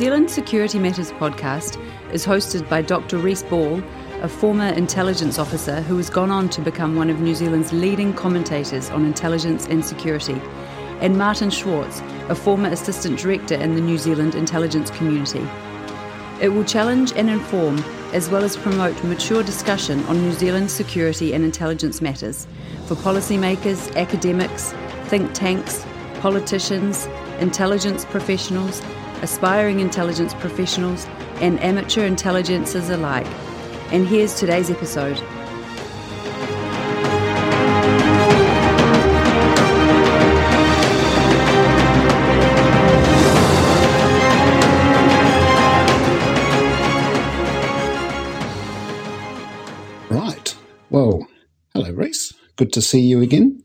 Zealand Security Matters podcast is hosted by Dr. Rhys Ball, a former intelligence officer who has gone on to become one of New Zealand's leading commentators on intelligence and security, and Martin Schwartz, a former assistant director in the New Zealand intelligence community. It will challenge and inform, as well as promote mature discussion on New Zealand's security and intelligence matters for policymakers, academics, think tanks, politicians, intelligence professionals, aspiring intelligence professionals, and amateur intelligencers alike. And here's today's episode. Right. Well, hello, Rhys. Good to see you again.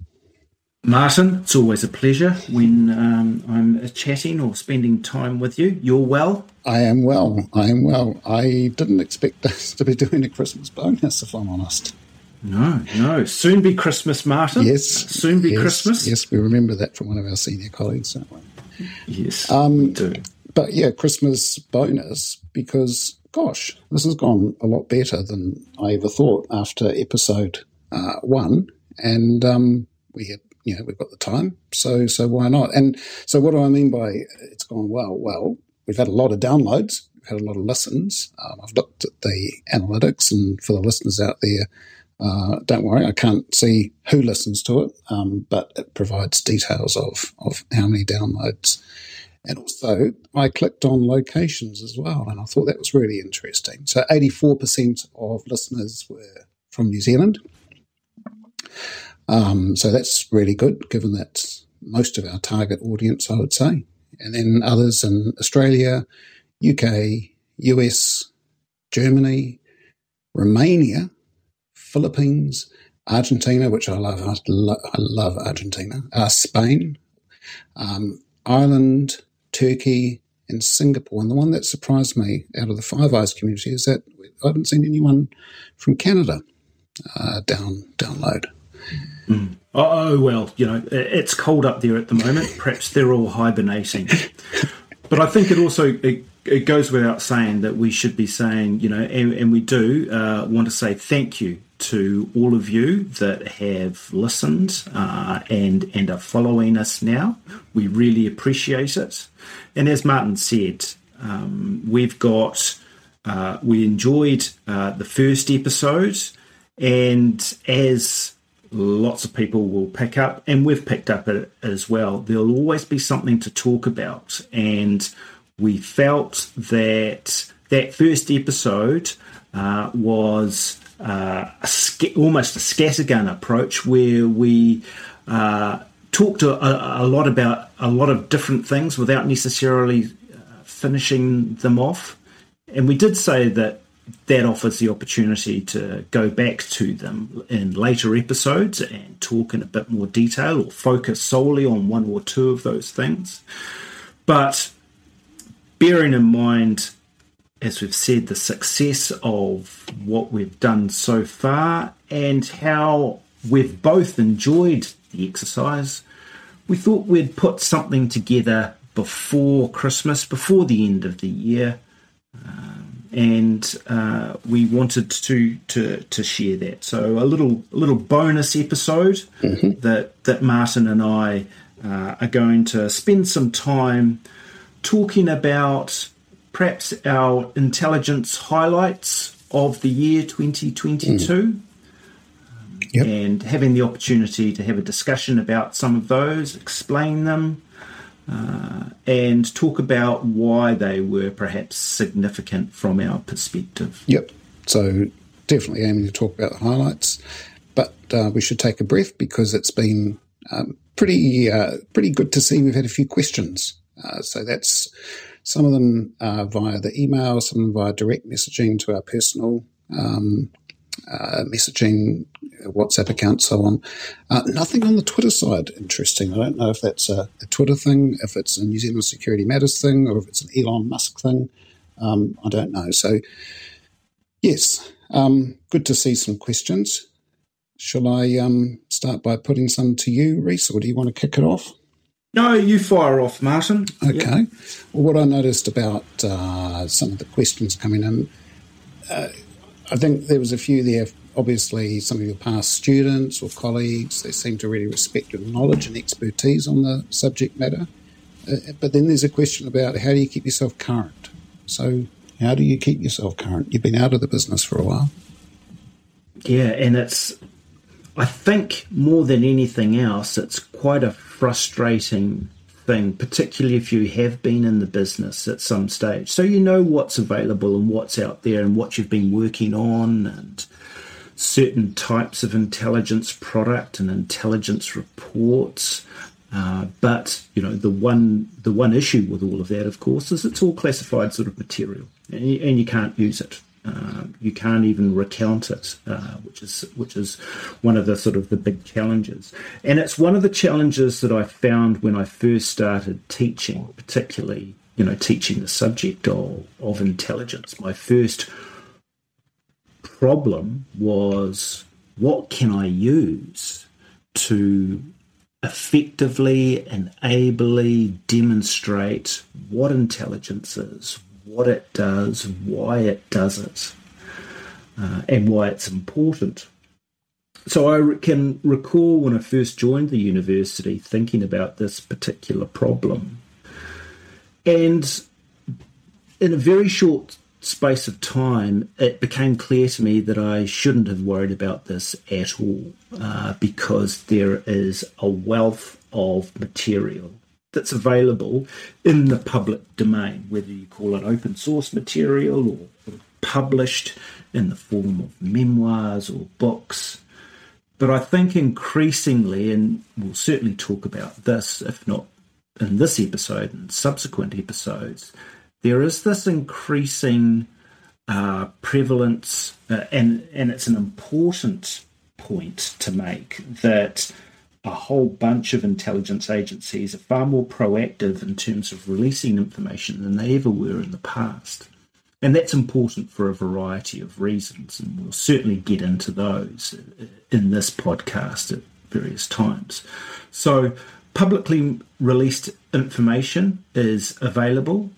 Martin, it's always a pleasure when um, I'm chatting or spending time with you. You're well? I am well. I am well. I didn't expect us to be doing a Christmas bonus, if I'm honest. No, no. Soon be Christmas, Martin. Yes. Soon be yes, Christmas. Yes, we remember that from one of our senior colleagues, don't we? Yes, Um, we do. But yeah, Christmas bonus because, gosh, this has gone a lot better than I ever thought after episode uh, one. And um, we had, you know, we've got the time, so so why not? And so, what do I mean by it's gone well? Well, we've had a lot of downloads, we've had a lot of listens. Um, I've looked at the analytics, and for the listeners out there, uh, don't worry, I can't see who listens to it, um, but it provides details of of how many downloads. And also, I clicked on locations as well, and I thought that was really interesting. So, 84% of listeners were from New Zealand. Um, so, that's really good, given that most of our target audience, I would say. And then others in Australia, UK, US, Germany, Romania, Philippines, Argentina, which I love. I love, I love Argentina. Uh, Spain, um, Ireland, Turkey, and Singapore. And the one that surprised me out of the Five Eyes community is that I haven't seen anyone from Canada uh, down download. Oh, oh, well, you know, it's cold up there at the moment. Perhaps they're all hibernating. But I think it also it, it goes without saying that we should be saying, you know, and, and we do uh, want to say thank you to all of you that have listened uh, and and are following us now. We really appreciate it. And as Martin said, um, we've got uh, we enjoyed uh, the first episode, and as lots of people will pick up, and we've picked up it as well. There'll always be something to talk about, and we felt that that first episode uh, was uh, a sca- almost a scattergun approach where we uh, talked a, a, a lot about a lot of different things without necessarily uh, finishing them off. And we did say that that offers the opportunity to go back to them in later episodes and talk in a bit more detail or focus solely on one or two of those things. But bearing in mind, as we've said, the success of what we've done so far and how we've both enjoyed the exercise, we thought we'd put something together before Christmas, before the end of the year. Um, and uh, we wanted to, to to share that. So a little a little bonus episode that that Martin and I uh, are going to spend some time talking about perhaps our intelligence highlights of the year 2022 Yep. and having the opportunity to have a discussion about some of those, explain them, uh, and talk about why they were perhaps significant from our perspective. Yep. So definitely aiming to talk about the highlights, but uh, we should take a breath because it's been um, pretty uh, pretty good to see. We've had a few questions, uh, so that's some of them uh, via the email, some of them via direct messaging to our personal um, uh, messaging, WhatsApp account, so on. Uh, nothing on the Twitter side. Interesting. I don't know if that's a, a, Twitter thing, if it's a New Zealand Security Matters thing, or if it's an Elon Musk thing. Um, I don't know. So, yes, um, good to see some questions. Shall I um, start by putting some to you, Rhys, or do you want to kick it off? No, you fire off, Martin. Okay. Yep. Well, what I noticed about uh, some of the questions coming in, uh, I think there was a few there. Obviously, some of your past students or colleagues, they seem to really respect your knowledge and expertise on the subject matter. Uh, but then there's a question about how do you keep yourself current? So, how do you keep yourself current? You've been out of the business for a while. Yeah, and it's, I think more than anything else, it's quite a frustrating thing, particularly if you have been in the business at some stage. So you know what's available and what's out there and what you've been working on and certain types of intelligence product and intelligence reports. Uh, but you know the one the one issue with all of that, of course, is it's all classified sort of material, and you, and you can't use it. Uh, you can't even recount it, uh, which is which is one of the sort of the big challenges. And it's one of the challenges that I found when I first started teaching, particularly you know teaching the subject of, of intelligence. My first problem was what can I use to effectively and ably demonstrate what intelligence is, what it does, why it does it, uh, and why it's important. So I can recall when I first joined the university thinking about this particular problem. And in a very short space of time, it became clear to me that I shouldn't have worried about this at all uh, because there is a wealth of material that's available in the public domain, whether you call it open source material or published in the form of memoirs or books. But I think increasingly, and we'll certainly talk about this, if not in this episode and subsequent episodes, there is this increasing uh, prevalence, uh, and and it's an important point to make that a whole bunch of intelligence agencies are far more proactive in terms of releasing information than they ever were in the past. And that's important for a variety of reasons, and we'll certainly get into those in this podcast at various times. So, publicly released information is available.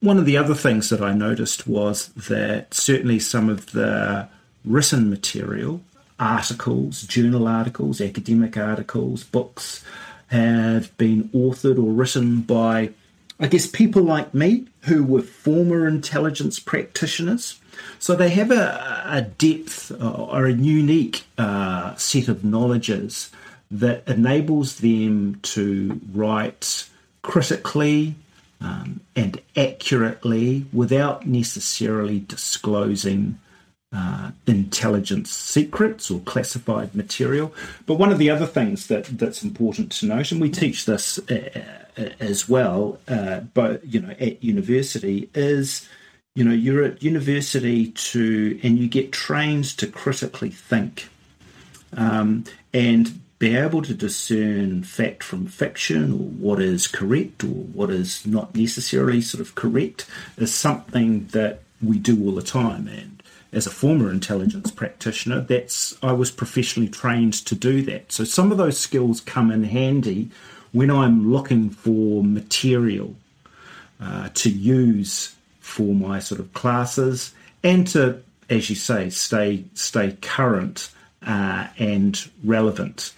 One of the other things that I noticed was that certainly some of the written material articles, journal articles, academic articles, books have been authored or written by, I guess, people like me who were former intelligence practitioners. So they have a, a depth or a unique uh, set of knowledges that enables them to write critically um, and accurately without necessarily disclosing uh, intelligence secrets or classified material. But one of the other things that, that's important to note, and we teach this uh, uh, as well, uh, but you know, at university, is you know you're at university to and you get trained to critically think um, and be able to discern fact from fiction or what is correct or what is not necessarily sort of correct is something that we do all the time and as a former intelligence practitioner, that's I was professionally trained to do that. So some of those skills come in handy when I'm looking for material uh, to use for my sort of classes and to, as you say, stay stay current uh, and relevant.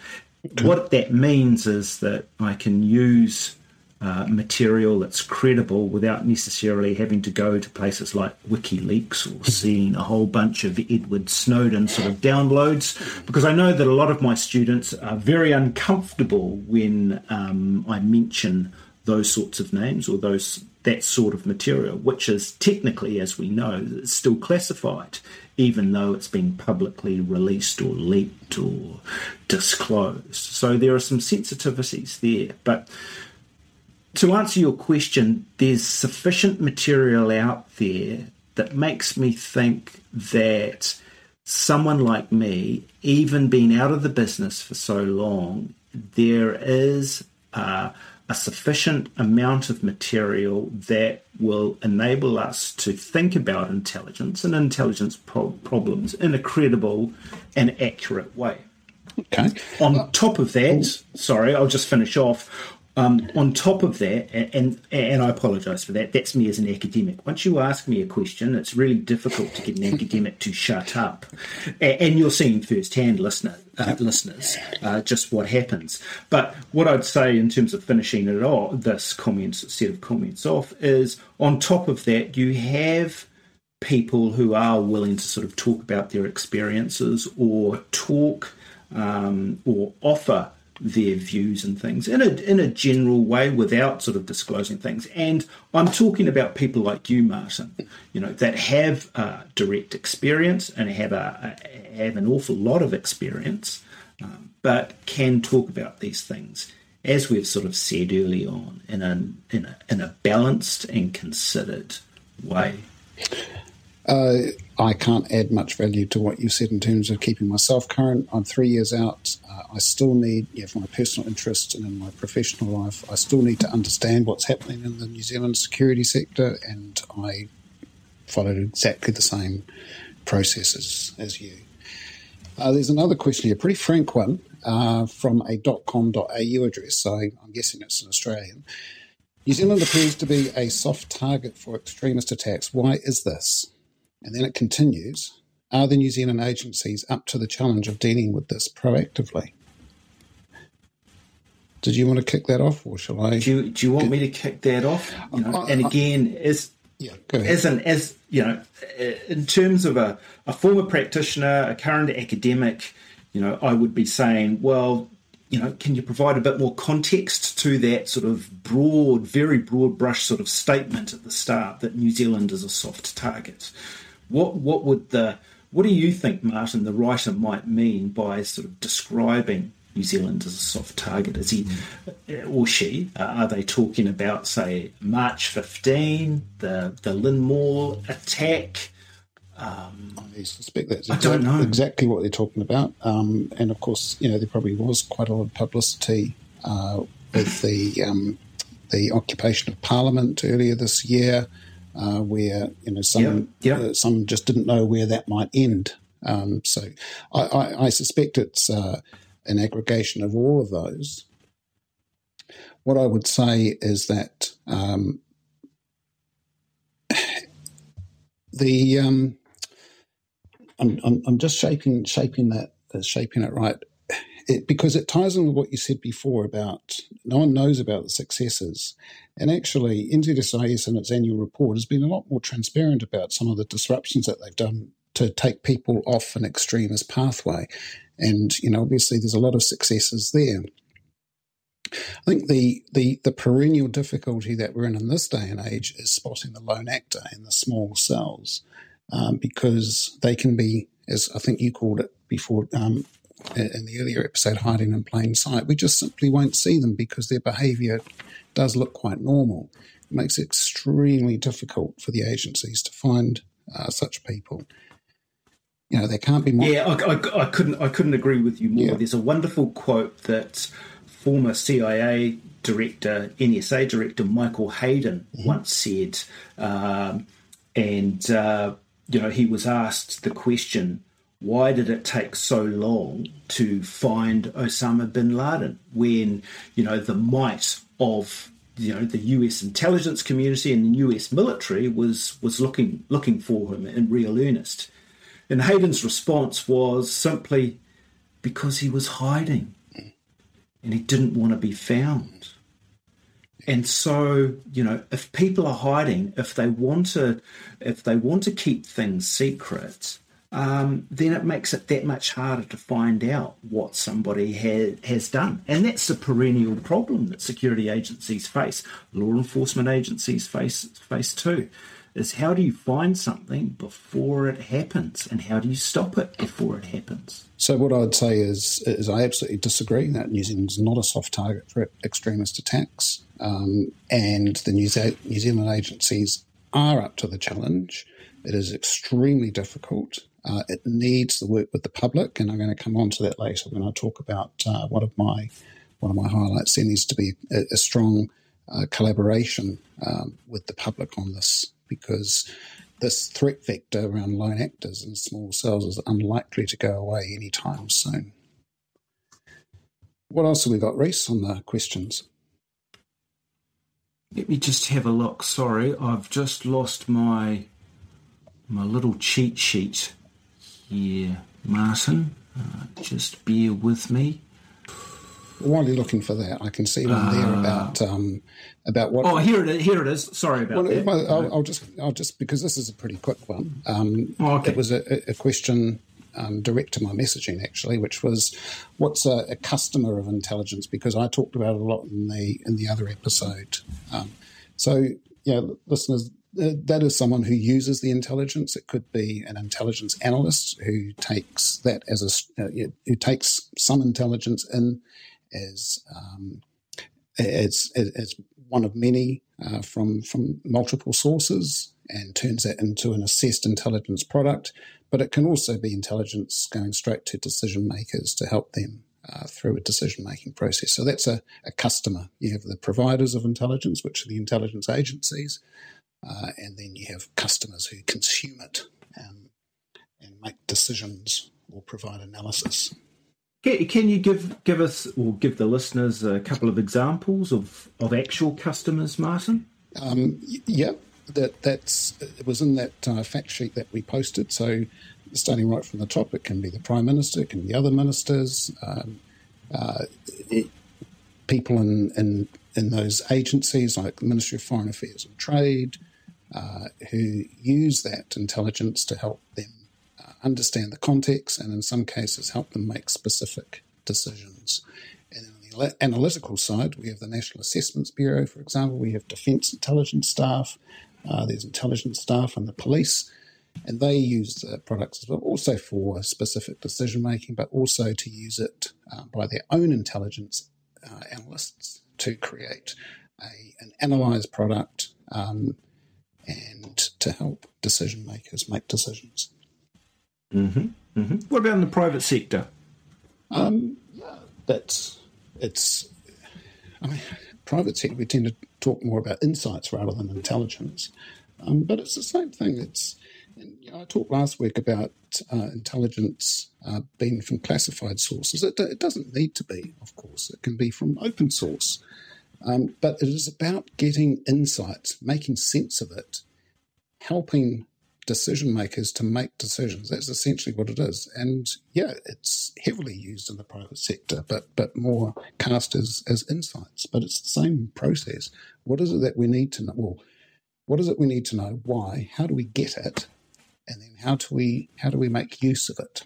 What that means is that I can use uh, material that's credible without necessarily having to go to places like WikiLeaks or seeing a whole bunch of Edward Snowden sort of downloads. Because I know that a lot of my students are very uncomfortable when um, I mention those sorts of names or those that sort of material, which is technically, as we know, still classified, even though it's been publicly released or leaked or disclosed. So there are some sensitivities there, but to answer your question, there's sufficient material out there that makes me think that someone like me, even being out of the business for so long, there is uh, a sufficient amount of material that will enable us to think about intelligence and intelligence pro- problems in a credible and accurate way. Okay. On top of that, sorry, I'll just finish off Um, on top of that, and and I apologise for that. That's me as an academic. Once you ask me a question, it's really difficult to get an academic to shut up, and you're seeing firsthand, listener uh, listeners, uh, just what happens. But what I'd say in terms of finishing it all, this comments set of comments off is on top of that, you have people who are willing to sort of talk about their experiences or talk um, or offer their views and things in a in a general way without sort of disclosing things. And I'm talking about people like you, Martin, you know, that have uh, direct experience and have a, a, have an awful lot of experience, um, but can talk about these things as we've sort of said early on in a in a, in a balanced and considered way. Uh, I can't add much value to what you said in terms of keeping myself current. I'm three years out. Uh, I still need, yeah, for my personal interest and in my professional life, I still need to understand what's happening in the New Zealand security sector, and I followed exactly the same processes as you. Uh, there's another question here, a pretty frank one uh, from a .com.au address, so I'm guessing it's an Australian. New Zealand appears to be a soft target for extremist attacks. Why is this? And then it continues Are the New Zealand agencies up to the challenge of dealing with this proactively? Did you want to kick that off, or shall I? Do you, do you want me to kick that off? You know, and again, as yeah, as an as you know, in terms of a, a former practitioner, a current academic, you know, I would be saying, well, you know, can you provide a bit more context to that sort of broad, very broad brush sort of statement at the start that New Zealand is a soft target? What what would the what do you think, Martin, the writer might mean by sort of describing New Zealand as a soft target? Is he mm. or she? Uh, are they talking about, say, March 15, the the LynnMall attack? Um, I suspect that's exactly, exactly what they're talking about. Um, and of course, you know, there probably was quite a lot of publicity uh, with the um, the occupation of Parliament earlier this year uh, where you know some yep, yep. Uh, some just didn't know where that might end. Um, so I, I, I, suspect it's uh, an aggregation of all of those. What I would say is that um, the um, I'm, I'm, I'm, just shaping shaping that uh, shaping it right it, because it ties in with what you said before about no one knows about the successes. And actually, NZSIS in its annual report has been a lot more transparent about some of the disruptions that they've done to take people off an extremist pathway. And, you know, obviously there's a lot of successes there. I think the, the, the perennial difficulty that we're in in this day and age is spotting the lone actor in the small cells um, because they can be, as I think you called it before, um, in the earlier episode, hiding in plain sight. We just simply won't see them because their behaviour does look quite normal. It makes it extremely difficult for the agencies to find uh, such people. You know, there can't be more. Yeah, I, I, I couldn't. I couldn't agree with you more. Yeah. There's a wonderful quote that former CIA director, NSA director Michael Hayden mm-hmm. once said, um, and uh, you know, he was asked the question why did it take so long to find Osama bin Laden when, you know, the might of you know the US intelligence community and the US military was was looking looking for him in real earnest. And Hayden's response was simply because he was hiding and he didn't want to be found. And so, you know, if people are hiding, if they want to if they want to keep things secret, um, then it makes it that much harder to find out what somebody ha- has done. And that's a perennial problem that security agencies face, law enforcement agencies face, face too. Is how do you find something before it happens, and how do you stop it before it happens? So, what I would say is, is I absolutely disagree that New Zealand is not a soft target for extremist attacks, um, and the New, New Zealand agencies are up to the challenge. It is extremely difficult. Uh, it needs the work with the public, and I'm going to come on to that later when I talk about uh, one of my one of my highlights. There needs to be a, a strong uh, collaboration um, with the public on this because this threat vector around lone actors and small cells is unlikely to go away anytime soon. What else have we got, Rhys, on the questions? Let me just have a look. Sorry, I've just lost my my little cheat sheet here, Martin. Uh, just bear with me. While you're looking for that, I can see one uh, there about um, about what. Oh, here it is. Here it is. Sorry about well, that. Well, I'll, I'll, just I'll just because this is a pretty quick one. Um, oh, okay. It was a, a question um, direct to my messaging actually, which was what's a, a, customer of intelligence? Because I talked about it a lot in the in the other episode. Um, so yeah, listeners, that is someone who uses the intelligence. It could be an intelligence analyst who takes that as a uh, who takes some intelligence in as um, as, as one of many uh, from from multiple sources and turns that into an assessed intelligence product. But it can also be intelligence going straight to decision makers to help them uh, through a decision making process. So that's a, a, customer. You have the providers of intelligence, which are the intelligence agencies, uh, and then you have customers who consume it and, and make decisions or provide analysis. Can you give give us or give the listeners a couple of examples of, of actual customers, Martin? Um, yeah, that that's it was in that uh, fact sheet that we posted. So starting right from the top, it can be the prime minister, it can be other ministers, um, uh, it, people in, in in those agencies like the Ministry of Foreign Affairs and Trade, uh, who use that intelligence to help them understand the context and in some cases help them make specific decisions. And on the analytical side, we have the National Assessments Bureau, for example, we have defence intelligence staff, uh, there's intelligence staff and the police, and they use the products as well, also for specific decision making, but also to use it uh, by their own intelligence uh, analysts to create a, an analysed product um, and to help decision makers make decisions. Mm-hmm. Mm-hmm. What about in the private sector? Um, that's it's. I mean, private sector we tend to talk more about insights rather than intelligence, um, but it's the same thing. It's you know, I talked last week about uh, intelligence uh, being from classified sources. It, it, doesn't need to be, of course. It can be from open source, um, but it is about getting insights, making sense of it, helping decision makers to make decisions. That's essentially what it is. And yeah, it's heavily used in the private sector, but but more cast as, as insights. But it's the same process. What is it that we need to know? Well, what is it we need to know? Why? How do we get it? And then how do we how do we make use of it?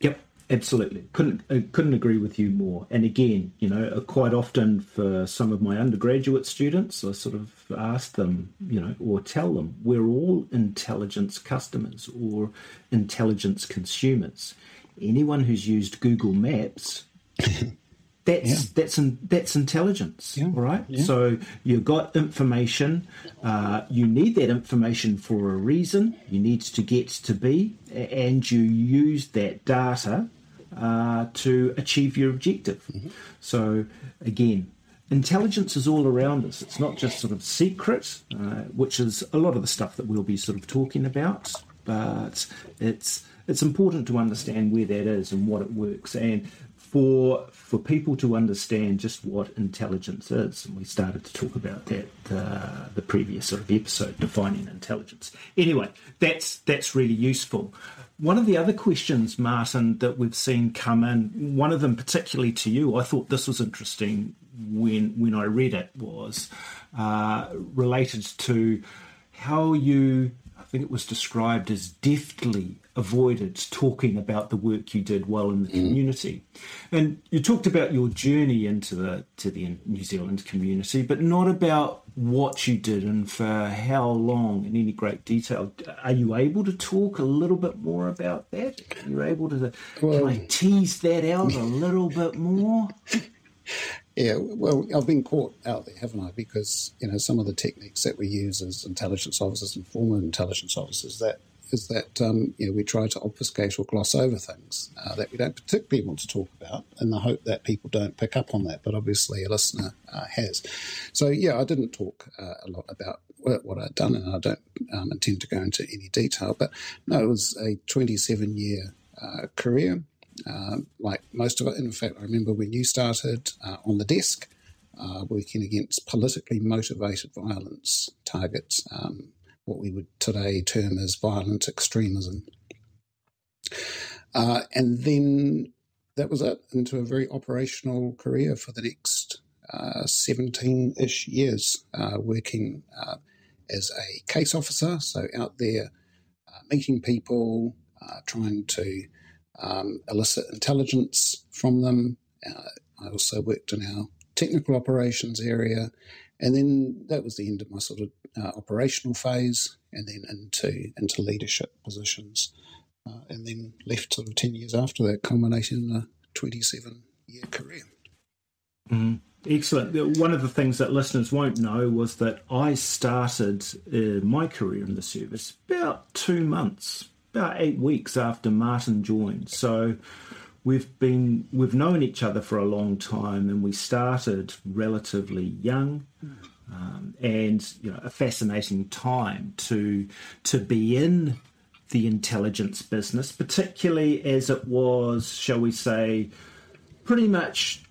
Yep. Absolutely, couldn't uh, couldn't agree with you more. And again, you know, uh, quite often for some of my undergraduate students, I sort of ask them, you know, or tell them, we're all intelligence customers or intelligence consumers. Anyone who's used Google Maps, that's yeah. that's in, that's intelligence, yeah. right. Yeah. So you've got information. Uh, you need that information for a reason. You need to get to be, and you use that data uh, to achieve your objective. Mm-hmm. So, again, intelligence is all around us. It's not just sort of secret, uh, which is a lot of the stuff that we'll be sort of talking about, but it's it's important to understand where that is and what it works. And for for people to understand just what intelligence is, and we started to talk about that uh, the previous sort of episode, defining intelligence. Anyway, that's that's really useful. One of the other questions, Martin, that we've seen come in, one of them particularly to you, I thought this was interesting when when I read it was uh, related to how you I think it was described as deftly avoided talking about the work you did well in the mm. community. And you talked about your journey into the to the New Zealand community, but not about what you did and for how long in any great detail. Are you able to talk a little bit more about that? Are you able to well, can I tease that out a little bit more? Yeah, well, I've been caught out there, haven't I? Because you know some of the techniques that we use as intelligence officers and former intelligence officers that is that um, you know we try to obfuscate or gloss over things uh, that we don't particularly want to talk about, in the hope that people don't pick up on that. But obviously, a listener uh, has. So yeah, I didn't talk uh, a lot about what I'd done, and I don't um, intend to go into any detail. But no, it was a 27 year uh, career. Uh, like most of it. In fact, I remember when you started uh, on the desk, uh, working against politically motivated violence targets, um, what we would today term as violent extremism. Uh, and then that was it into a very operational career for the next 17 uh, ish years, uh, working uh, as a case officer, so out there meeting people, trying to um, elicit intelligence from them. I also worked in our technical operations area. And then that was the end of my sort of uh, operational phase, and then into into leadership positions, uh, and then left sort of ten years after that, culminating in a twenty-seven year career. Mm-hmm. Excellent. One of the things that listeners won't know was that I started uh, my career in the service about two months, about eight weeks after Martin joined. So we've been we've known each other for a long time, and we started relatively young. Um, and you know, a fascinating time to to be in the intelligence business, particularly as it was, shall we say, pretty much,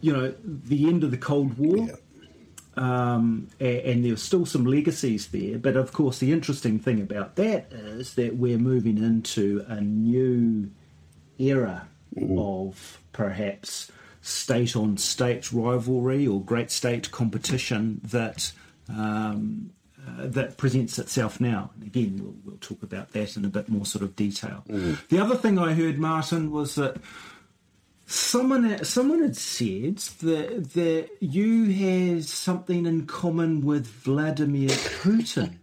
you know, the end of the Cold War. Yeah. Um, and, and there's still some legacies there. But of course, the interesting thing about that is that we're moving into a new era mm. of perhaps state on state rivalry or great state competition that um, uh, that presents itself now. And again, we'll, we'll, talk about that in a bit more sort of detail. Mm. The other thing I heard, Martin, was that someone someone had said that that you had something in common with Vladimir Putin.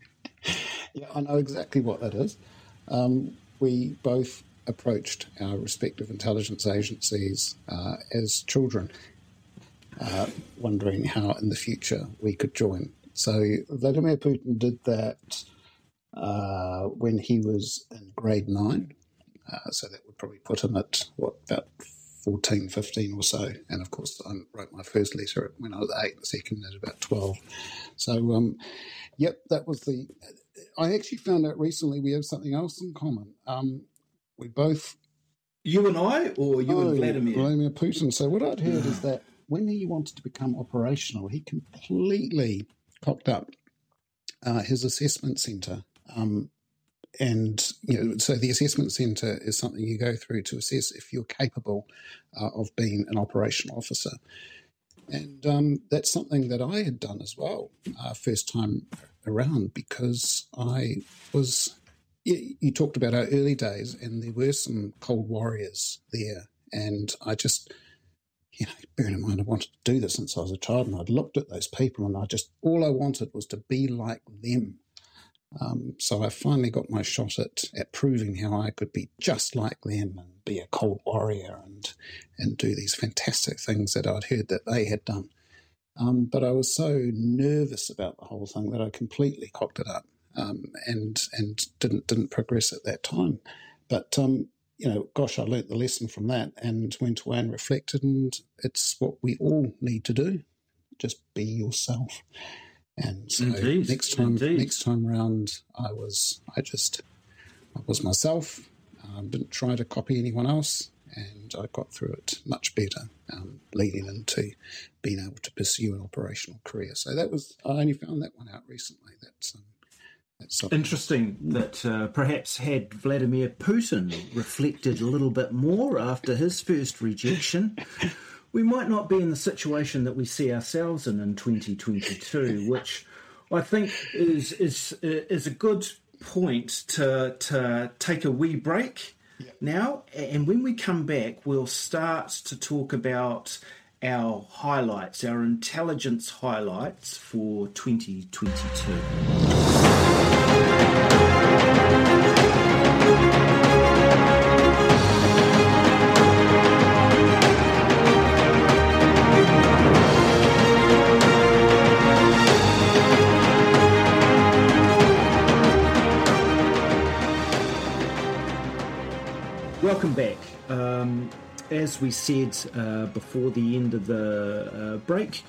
yeah, I know exactly what that is. Um, we both approached our respective intelligence agencies uh, as children, uh, wondering how in the future we could join. So Vladimir Putin did that uh, when he was in grade nine. Uh, so that would probably put him at what about 14, 15 or so. And of course, I wrote my first letter when I was eight, the second at about 12. So, um, yep, that was the. I actually found out recently we have something else in common. Um, we both. You and I, or you oh, and Vladimir? Vladimir Putin. So what I'd heard is that when he wanted to become operational, he completely cocked up uh, his assessment centre. Um, and you know, so the assessment centre is something you go through to assess if you're capable uh, of being an operational officer. And um, that's something that I had done as well, uh, first time around, because I was you talked about our early days, and there were some cold warriors there. And I just, you know, bearing in mind, I wanted to do this since I was a child, and I'd looked at those people, and I just, all I wanted was to be like them. Um, so I finally got my shot at, at proving how I could be just like them and be a cold warrior and and do these fantastic things that I'd heard that they had done. Um, but I was so nervous about the whole thing that I completely cocked it up um, and and didn't didn't progress at that time. But um, you know, gosh, I learnt the lesson from that and went away and reflected, and it's what we all need to do: just be yourself. And so Indeed. next time, Indeed. next time around, I was I just I was myself. Um, didn't try to copy anyone else, and I got through it much better, um, leading into being able to pursue an operational career. So that was I only found that one out recently. That's um, it's interesting that uh, perhaps had Vladimir Putin reflected a little bit more after his first rejection, we might not be in the situation that we see ourselves in in 2022, which I think is is is a good point to to take a wee break yeah. now, and when we come back, we'll start to talk about our highlights, our intelligence highlights for 2022. Welcome back. Um, as we said uh, before the end of the uh, break,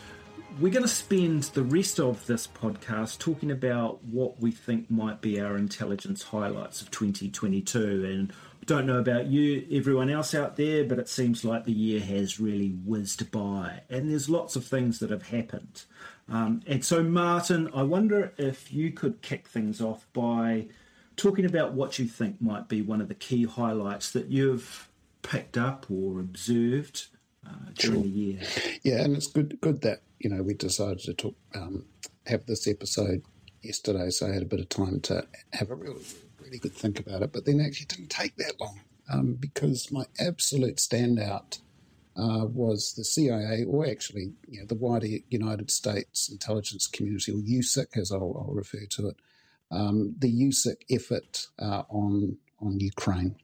we're going to spend the rest of this podcast talking about what we think might be our intelligence highlights of 2022. And don't know about you, everyone else out there, but it seems like the year has really whizzed by, and there's lots of things that have happened. Um, and so, Martin, I wonder if you could kick things off by talking about what you think might be one of the key highlights that you've picked up or observed uh, during sure. the year. Yeah, and it's good good that you know we decided to talk, um, have this episode yesterday, so I had a bit of time to have a really really good think about it. But then actually didn't take that long um, because my absolute standout uh, was the CIA, or actually you know, the wider United States intelligence community, or USIC as I'll, I'll refer to it, um, the USIC effort uh, on on Ukraine.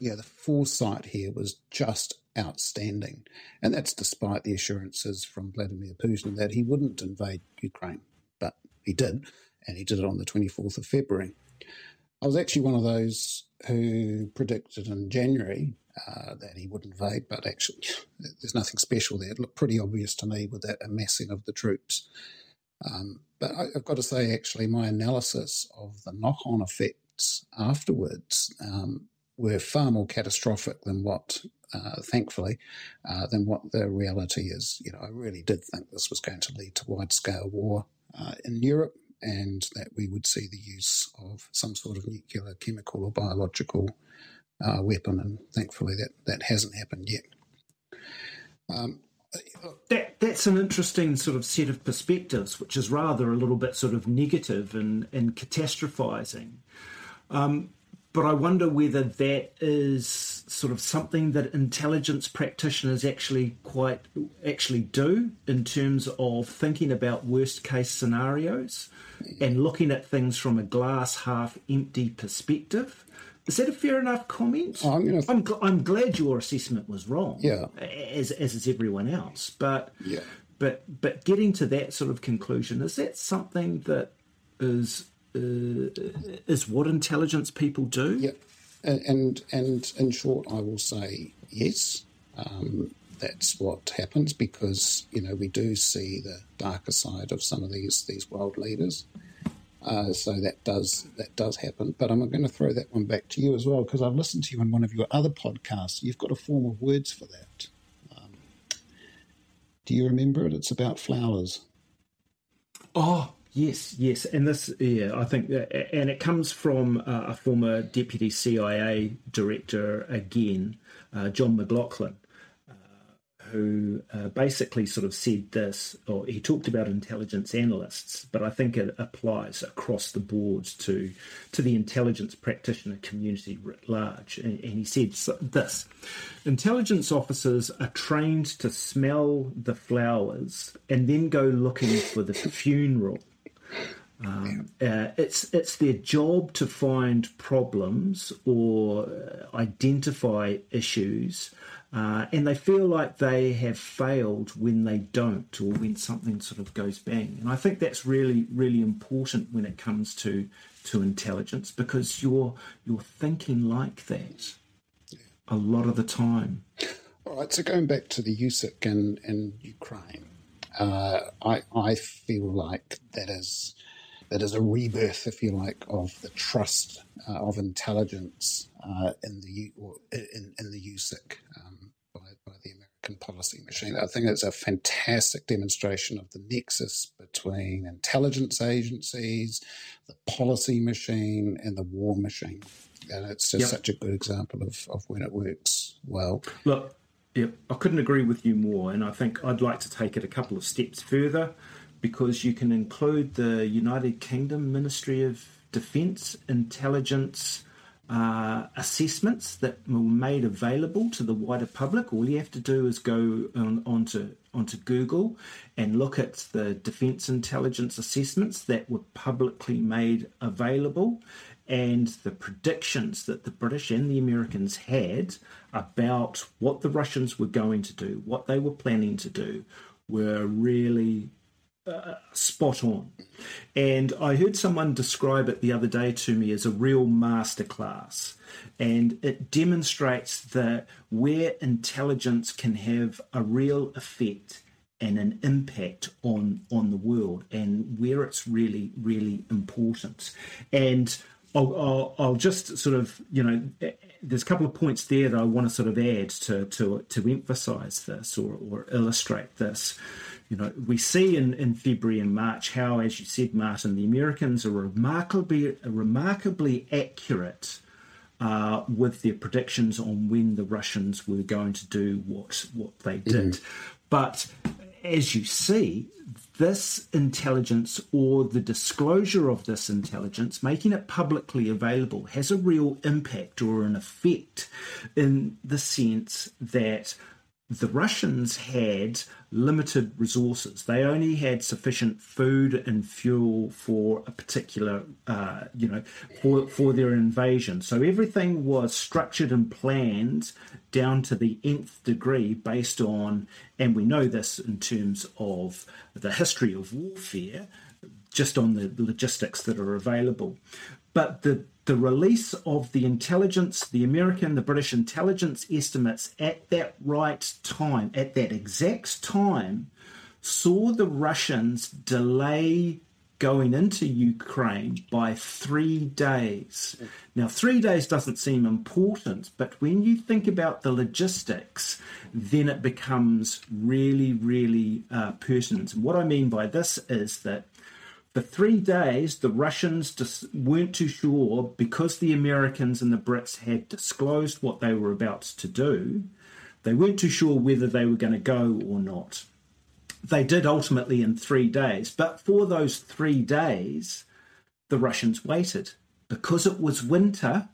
Yeah, the foresight here was just outstanding, and that's despite the assurances from Vladimir Putin that he wouldn't invade Ukraine, but he did, and he did it on the twenty fourth of February. I was actually one of those who predicted in January uh, that he would invade, but actually, there's nothing special there. It looked pretty obvious to me with that amassing of the troops. Um, but I, have got to say, actually, my analysis of the knock on effects afterwards um, were far more catastrophic than what, uh, thankfully, uh, than what the reality is. You know, I really did think this was going to lead to wide scale war uh, in Europe and that we would see the use of some sort of nuclear, chemical, or biological uh, weapon, and thankfully that, that hasn't happened yet. Um, that that's an interesting sort of set of perspectives, which is rather a little bit sort of negative and and catastrophizing. Um, but I wonder whether that is sort of something that intelligence practitioners actually quite actually do in terms of thinking about worst case scenarios and looking at things from a glass half empty perspective. Is that a fair enough comment? Oh, I'm, gonna... I'm, gl- I'm, glad your assessment was wrong. Yeah, as as is everyone else. But yeah, but but getting to that sort of conclusion is that something that is is what intelligence people do? Yeah, and and, and in short, I will say yes. Um, that's what happens because you know we do see the darker side of some of these these world leaders. Uh, so that does that does happen. But I'm going to throw that one back to you as well because I've listened to you in one of your other podcasts. You've got a form of words for that. Um, do you remember it? It's about flowers. Oh yes, yes, and this yeah, I think, and it comes from uh, a former deputy CIA director again, uh, John McLaughlin who uh, basically sort of said this, or he talked about intelligence analysts, but I think it applies across the board to to the intelligence practitioner community writ large. And, and he said this: intelligence officers are trained to smell the flowers and then go looking for the funeral. Um, uh, it's it's their job to find problems or uh, identify issues, uh, and they feel like they have failed when they don't, or when something sort of goes bang. And I think that's really really important when it comes to to intelligence because you're you're thinking like that a lot of the time. All right. So going back to the USIC and and Ukraine, uh, I I feel like that is that is a rebirth, if you like, of the trust uh, of intelligence uh, in the in, in the USIC um, by, by the American policy machine. I think it's a fantastic demonstration of the nexus between intelligence agencies, the policy machine, and the war machine. And it's just yep. such a good example of, of when it works well. Look, Yep, I couldn't agree with you more, and I think I'd like to take it a couple of steps further because you can include the United Kingdom Ministry of Defence intelligence uh, assessments that were made available to the wider public. All you have to do is go on, onto onto Google and look at the defence intelligence assessments that were publicly made available and the predictions that the British and the Americans had about what the Russians were going to do, what they were planning to do, were really uh, spot on. And I heard someone describe it the other day to me as a real masterclass. And it demonstrates that where intelligence can have a real effect and an impact on on the world and where it's really really important and I'll, I'll, I'll, just sort of, you know, there's a couple of points there that I want to sort of add to to to emphasise this or, or illustrate this. You know, we see in, in February and March how, as you said, Martin, the Americans are remarkably remarkably accurate uh, with their predictions on when the Russians were going to do what what they did. Mm. But as you see, this intelligence or the disclosure of this intelligence, making it publicly available, has a real impact or an effect in the sense that the Russians had limited resources. They only had sufficient food and fuel for a particular, uh, you know, for, for their invasion. So everything was structured and planned down to the nth degree based on, and we know this in terms of the history of warfare, just on the logistics that are available. But the the release of the intelligence, the American, the British intelligence estimates at that right time, at that exact time, saw the Russians delay going into Ukraine by three days. Now, three days doesn't seem important, but when you think about the logistics, then it becomes really, really uh, pertinent. And what I mean by this is that for three days, the Russians just weren't too sure because the Americans and the Brits had disclosed what they were about to do. They weren't too sure whether they were going to go or not. They did ultimately in three days, but for those three days, the Russians waited. Because it was winter,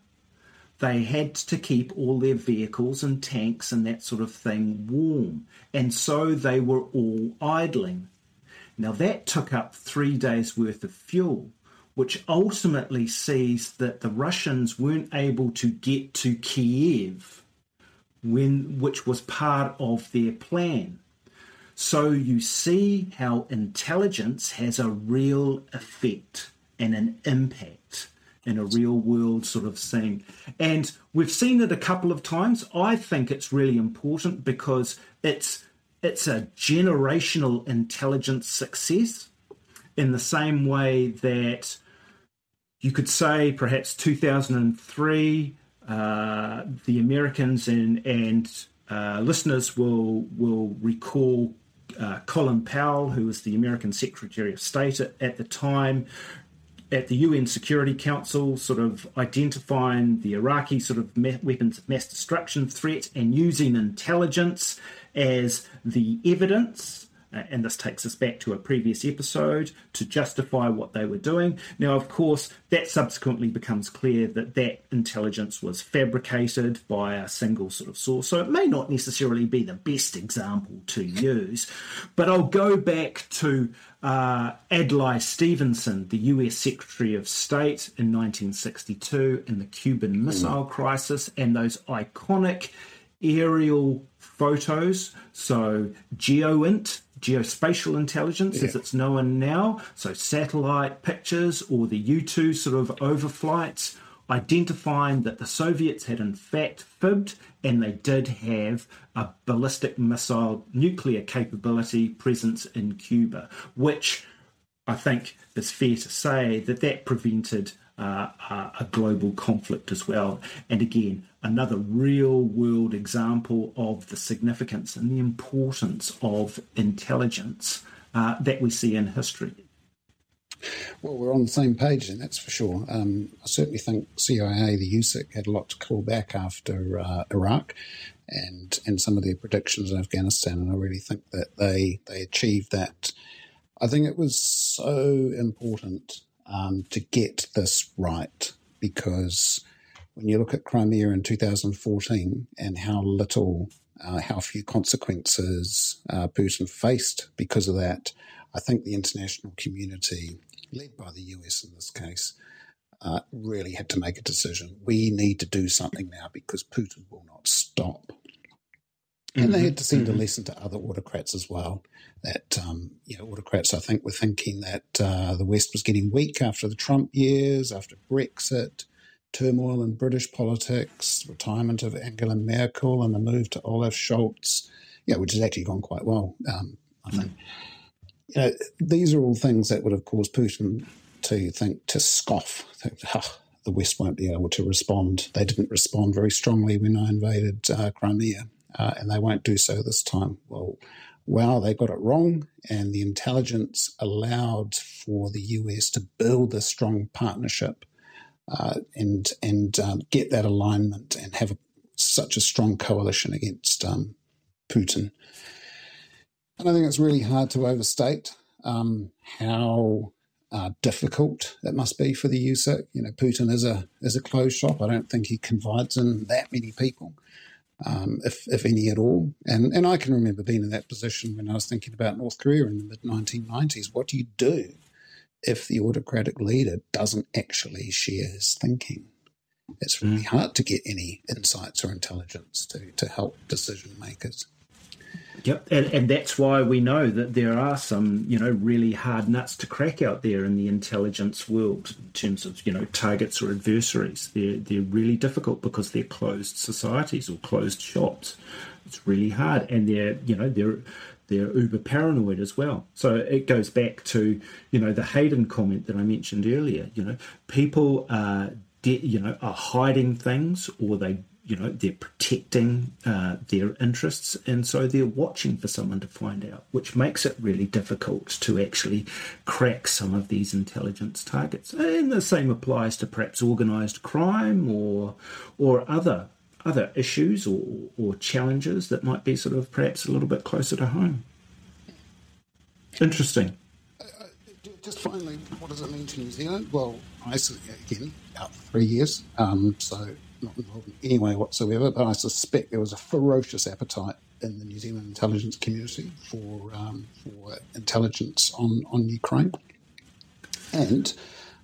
they had to keep all their vehicles and tanks and that sort of thing warm. And so they were all idling. Now, that took up three days' worth of fuel, which ultimately sees that the Russians weren't able to get to Kiev, when, which was part of their plan. So you see how intelligence has a real effect and an impact in a real world sort of thing. And we've seen it a couple of times. I think it's really important because it's it's a generational intelligence success in the same way that you could say perhaps 2003 uh, the Americans and and uh, listeners will will recall uh, Colin Powell, who was the American Secretary of State at, at the time, at the UN Security Council, sort of identifying the Iraqi sort of weapons of mass destruction threat and using intelligence as the evidence uh, and this takes us back to a previous episode to justify what they were doing. Now, of course, that subsequently becomes clear that that intelligence was fabricated by a single sort of source. So it may not necessarily be the best example to use, but I'll go back to uh, Adlai Stevenson, the US Secretary of State in 1962 in the Cuban Missile Crisis, and those iconic aerial photos. So GEOINT, geospatial intelligence, yeah. as it's known now. So satellite pictures or the U 2 sort of overflights, identifying that the Soviets had in fact fibbed and they did have a ballistic missile nuclear capability presence in Cuba, which I think it's fair to say that that prevented uh, a global conflict as well. And again, another real world example of the significance and the importance of intelligence uh, that we see in history. Well, we're on the same page, and that's for sure. Um, I certainly think CIA, the USIC, had a lot to call back after uh, Iraq and and some of their predictions in Afghanistan, and I really think that they they achieved that. I think it was so important um, to get this right because when you look at Crimea in 2014 and how little, uh, how few consequences uh, Putin faced because of that, I think the international community, led by the US in this case, uh, really had to make a decision. We need to do something now because Putin will not stop. And they had to send mm-hmm. a lesson to other autocrats as well. That um, you know, autocrats, I think, were thinking that uh, the West was getting weak after the Trump years, after Brexit, turmoil in British politics, retirement of Angela Merkel, and the move to Olaf Scholz. Yeah, which has actually gone quite well, um, I think. Mm. You know, these are all things that would have caused Putin to think to scoff. Think, oh, the West won't be able to respond. They didn't respond very strongly when I invaded uh, Crimea, uh, and they won't do so this time. Well, wow, they got it wrong, and the intelligence allowed for the US to build a strong partnership uh, and and um, get that alignment and have a, such a strong coalition against um, Putin. And I think it's really hard to overstate um, how uh, difficult it must be for the USIC. You know, Putin is a is a closed shop. I don't think he confides in that many people, um, if if any at all. And and I can remember being in that position when I was thinking about North Korea in the mid 1990s. What do you do if the autocratic leader doesn't actually share his thinking? It's really mm. hard to get any insights or intelligence to to help decision makers. Yep, and, and that's why we know that there are some, you know, really hard nuts to crack out there in the intelligence world in terms of, you know, targets or adversaries. They're they're really difficult because they're closed societies or closed shops. It's really hard, and they're, you know, they're they're uber paranoid as well. So it goes back to, you know, the Hayden comment that I mentioned earlier. You know, people are, de- you know, are hiding things or they you know they're protecting uh, their interests and so they're watching for someone to find out which makes it really difficult to actually crack some of these intelligence targets. And the same applies to perhaps organized crime or or other other issues or, or challenges that might be sort of perhaps a little bit closer to home. Interesting. Just finally what does it mean to new zealand? Well i again about three years um, so not involved in any way whatsoever, but I suspect there was a ferocious appetite in the New Zealand intelligence community for um, for intelligence on on Ukraine, and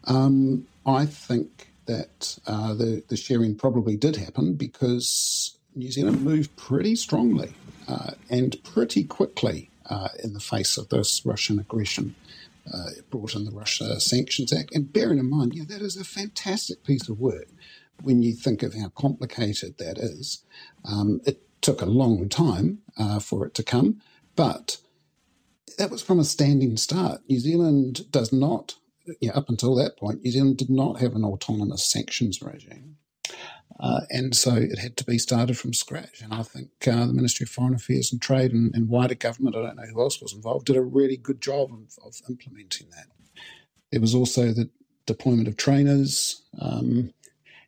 um, I think that uh, the the sharing probably did happen because New Zealand moved pretty strongly uh, and pretty quickly uh, in the face of this Russian aggression. Uh, it brought in the Russia Sanctions Act, and bearing in mind, yeah, that is a fantastic piece of work when you think of how complicated that is. Um, it took a long time uh, for it to come, but that was from a standing start. New Zealand does not, you know, up until that point, New Zealand did not have an autonomous sanctions regime. Uh, and so it had to be started from scratch. And I think uh, the Ministry of Foreign Affairs and Trade and, and, wider government, I don't know who else was involved, did a really good job of, of implementing that. There was also the deployment of trainers. Um,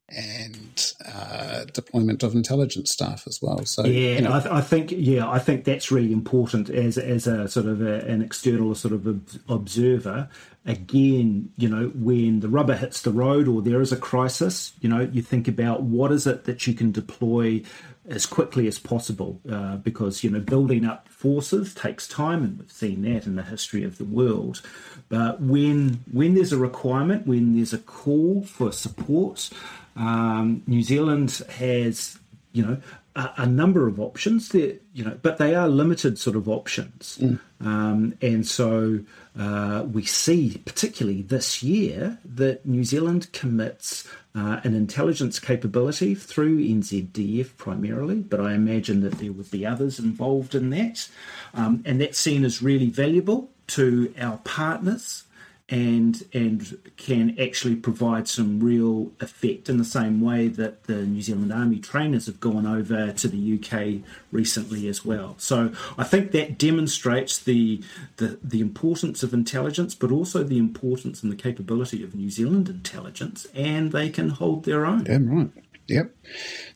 and uh, deployment of intelligence staff as well. So yeah, you know. I, th- I, think yeah, I think that's really important as as a sort of a, an external sort of observer. Again, you know, when the rubber hits the road or there is a crisis, you know, you think about what is it that you can deploy as quickly as possible uh, because you know building up forces takes time and we've seen that in the history of the world but when when there's a requirement when there's a call for support um, New Zealand has, you know, a, a, number of options there, you know, but they are limited sort of options. Mm. Um, and so uh, we see, particularly this year, that New Zealand commits uh, an intelligence capability through NZDF primarily, but I imagine that there would be others involved in that. Um, and that's seen as really valuable to our partners and and can actually provide some real effect in the same way that the New Zealand Army trainers have gone over to the UK recently as well. So I think that demonstrates the the, the importance of intelligence, but also the importance and the capability of New Zealand intelligence, and they can hold their own. Damn right. Yep.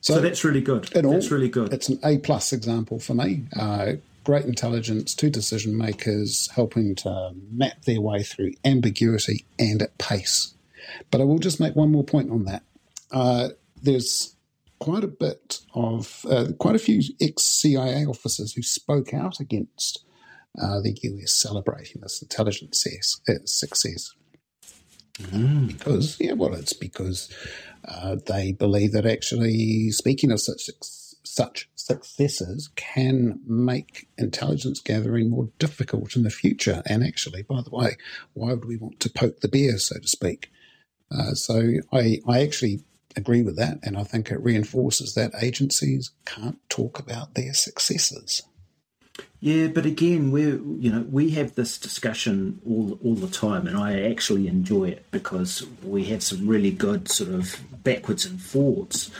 So, so that's really good. That's really good. It's an A plus example for me. Uh, great intelligence to decision makers, helping to map their way through ambiguity and at pace. But I will just make one more point on that. Uh, there's quite a bit of, uh, quite a few ex CIA officers who spoke out against uh, the US celebrating this intelligence success. Mm. Because, yeah, well, it's because uh, they believe that actually, speaking of such such successes can make intelligence gathering more difficult in the future. And actually, by the way, why would we want to poke the bear, so to speak? Uh, so I, I actually agree with that, and I think it reinforces that agencies can't talk about their successes. Yeah, but again, we you know we have this discussion all all the time, and I actually enjoy it because we have some really good sort of backwards and forwards.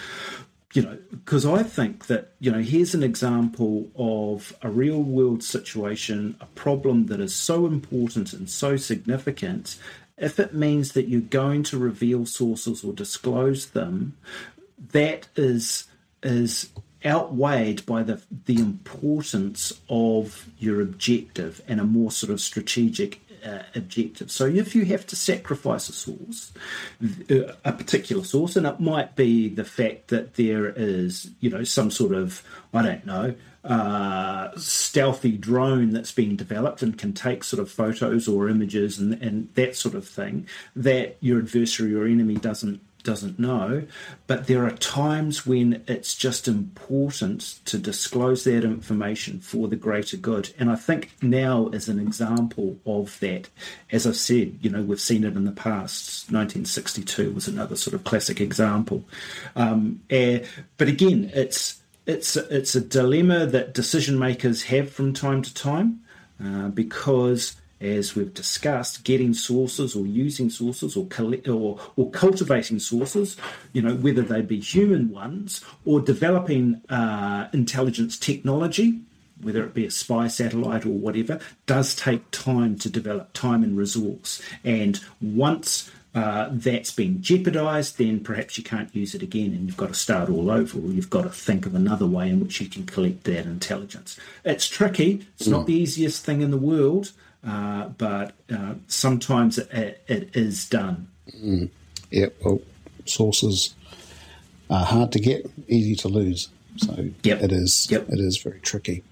You know, because I think that you know here's an example of a real world situation, a problem that is so important and so significant. If it means that you're going to reveal sources or disclose them, that is is outweighed by the the importance of your objective and a more sort of strategic uh, objective. So if you have to sacrifice a source, uh, a particular source, and it might be the fact that there is, you know, some sort of, I don't know, uh, stealthy drone that's been developed and can take sort of photos or images and, and that sort of thing that your adversary or enemy doesn't doesn't know, but there are times when it's just important to disclose that information for the greater good. And I think now is an example of that. As I've said, you know, we've seen it in the past. 1962 was another sort of classic example. Um, uh, but again, it's it's it's a dilemma that decision makers have from time to time uh, because as we've discussed, getting sources or using sources or, or, or cultivating sources, you know, whether they be human ones or developing uh, intelligence technology, whether it be a spy satellite or whatever, does take time to develop, time and resource. And once uh, that's been jeopardized, then perhaps you can't use it again and you've got to start all over, or you've got to think of another way in which you can collect that intelligence. It's tricky, it's mm. not the easiest thing in the world, uh, but uh, sometimes it, it is done. Mm. Yeah, well, sources are hard to get, easy to lose. So yep. it is. Yep. It is very tricky.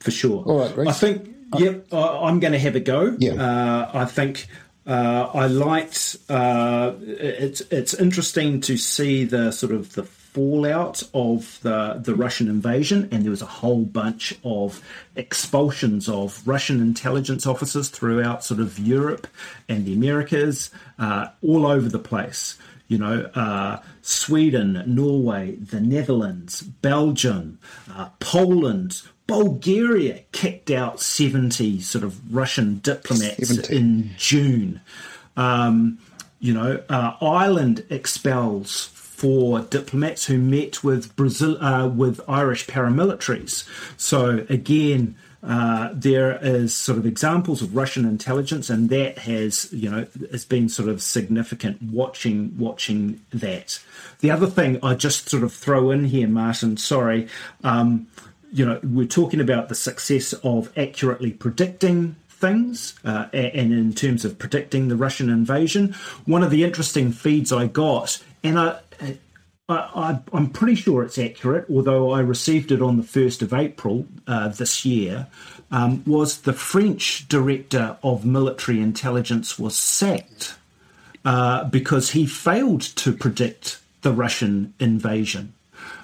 For sure. All right, Rhys. I think. Yep, I'm going to have a go. Yeah. Uh, I think uh, I liked. Uh, it's it's interesting to see the sort of the fallout of the, the Russian invasion, and there was a whole bunch of expulsions of Russian intelligence officers throughout sort of Europe and the Americas, uh, all over the place. You know, uh, Sweden, Norway, the Netherlands, Belgium, uh, Poland, Bulgaria kicked out 70 sort of Russian diplomats 70. in June. Um, you know, uh, Ireland expels four diplomats who met with Brazil uh, with Irish paramilitaries. So again. Uh, there is sort of examples of Russian intelligence, and that has, you know, has been sort of significant. Watching, watching that. The other thing I just sort of throw in here, Martin. Sorry, um, you know, we're talking about the success of accurately predicting things, uh, and in terms of predicting the Russian invasion. One of the interesting feeds I got, and I, I, am pretty sure it's accurate, although I received it on the 1st of April uh, this year, um, was the French director of military intelligence was sacked uh, because he failed to predict the Russian invasion.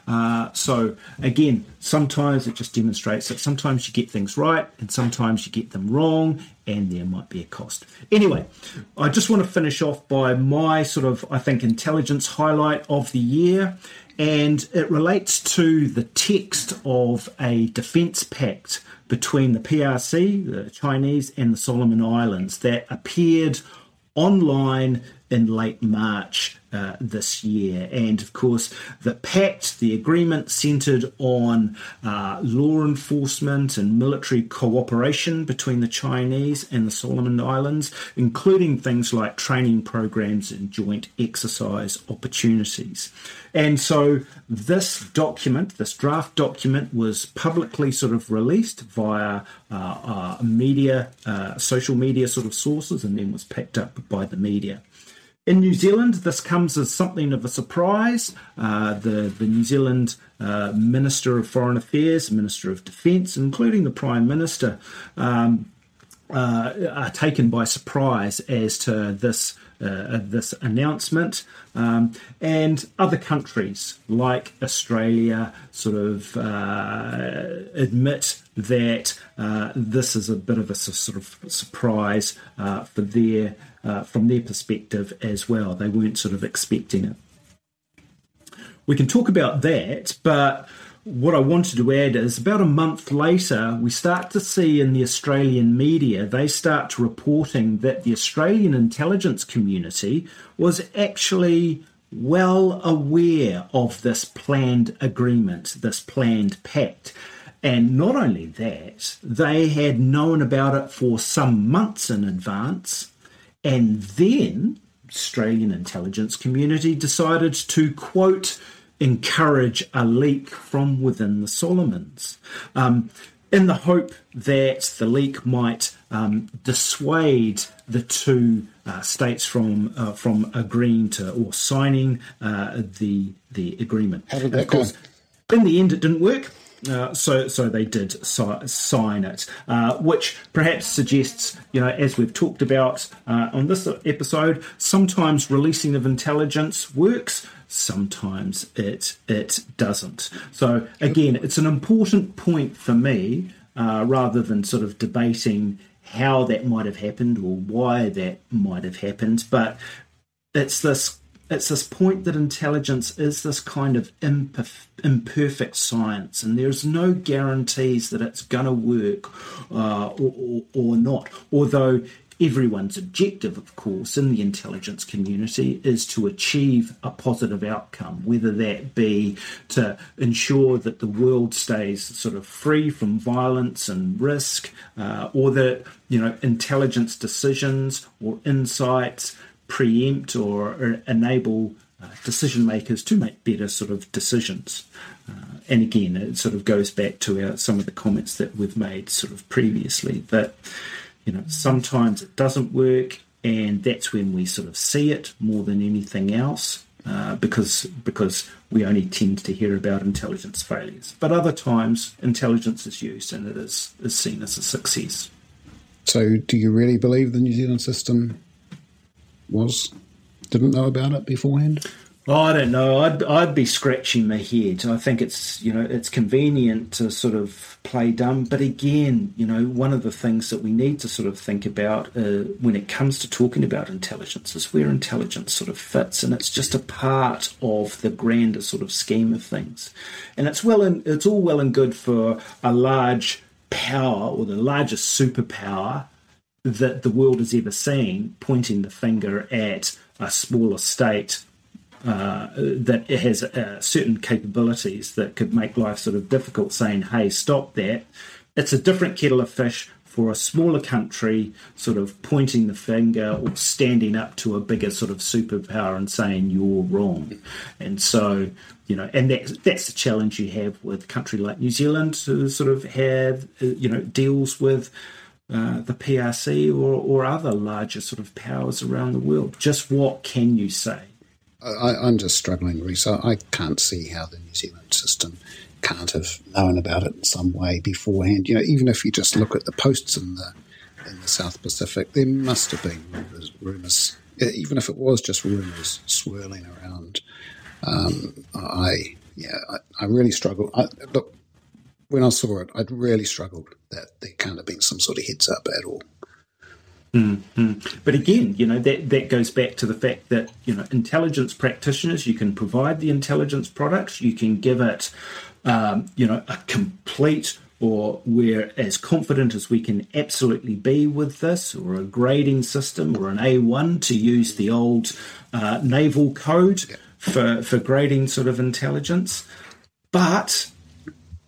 Uh, so again, sometimes it just demonstrates that sometimes you get things right and sometimes you get them wrong, and there might be a cost. Anyway, I just want to finish off by my sort of, I think, intelligence highlight of the year, and it relates to the text of a defence pact between the PRC, the Chinese, and the Solomon Islands that appeared online in late March uh, this year. And of course, the pact, the agreement centered on uh, law enforcement and military cooperation between the Chinese and the Solomon Islands, including things like training programs and joint exercise opportunities. And so this document, this draft document, was publicly sort of released via uh, uh media, uh, social media sort of sources, and then was picked up by the media. In New Zealand, this comes as something of a surprise. Uh, the, the New Zealand uh, Minister of Foreign Affairs, Minister of Defence, including the Prime Minister, um, uh, are taken by surprise as to this uh, this announcement, um, and other countries like Australia sort of uh, admit that uh, this is a bit of a sort of surprise uh, for their uh, from their perspective as well. They weren't sort of expecting it. We can talk about that, but what I wanted to add is about a month later, we start to see in the Australian media, they start to reporting that the Australian intelligence community was actually well aware of this planned agreement, this planned pact. And not only that, they had known about it for some months in advance. And then Australian intelligence community decided to quote encourage a leak from within the Solomons. Um, in the hope that the leak might um, dissuade the two uh, states from uh, from agreeing to or signing uh, the the agreement. How did that of course, go? In the end, it didn't work. Uh, so, so they did si- sign it, uh, which perhaps suggests, you know, as we've talked about uh, on this episode, sometimes releasing of intelligence works, sometimes it it doesn't. So again, it's an important point for me, uh, rather than sort of debating how that might have happened or why that might have happened, but it's this it's this point that intelligence is this kind of imperf- imperfect science, and there's no guarantees that it's going to work uh, or, or, or, not. Although everyone's objective, of course, in the intelligence community is to achieve a positive outcome, whether that be to ensure that the world stays sort of free from violence and risk, uh, or that you know intelligence decisions or insights preempt or, or enable uh, decision makers to make better sort of decisions. Uh, and again, it sort of goes back to our, some of the comments that we've made sort of previously that you know sometimes it doesn't work, and that's when we sort of see it more than anything else. Uh, because because we only tend to hear about intelligence failures, but other times intelligence is used and it is, is seen as a success. So, do you really believe the New Zealand system was didn't know about it beforehand? Oh, I don't know. I'd I'd be scratching my head. I think it's you know it's convenient to sort of play dumb, but again, you know, one of the things that we need to sort of think about uh, when it comes to talking about intelligence is where intelligence sort of fits, and it's just a part of the grander sort of scheme of things. And it's well and it's all well and good for a large power or the largest superpower that the world has ever seen, pointing the finger at a smaller state uh, that has uh, certain capabilities that could make life sort of difficult, saying, hey, stop that. It's a different kettle of fish for a smaller country, sort of pointing the finger or standing up to a bigger sort of superpower and saying, you're wrong. And so, you know, and that's, the challenge you have with a country like New Zealand, who sort of have, uh, you know, deals with uh, the PRC or, or other larger sort of powers around the world. Just what can you say? I, am just struggling, Rhys. I can't see how the New Zealand system can't have known about it in some way beforehand. You know, even if you just look at the posts in the in the South Pacific, there must have been rumors, rumors even if it was just rumors swirling around. Um, I yeah, I, I really struggle. I, look, when I saw it, I'd really struggled that there can't have been some sort of heads up at all. Mm-hmm. But again, you know that that goes back to the fact that you know intelligence practitioners, you can provide the intelligence products, you can give it, um, you know, a complete or we're as confident as we can absolutely be with this, or a grading system, or an A1 to use the old uh, naval code for for grading sort of intelligence, but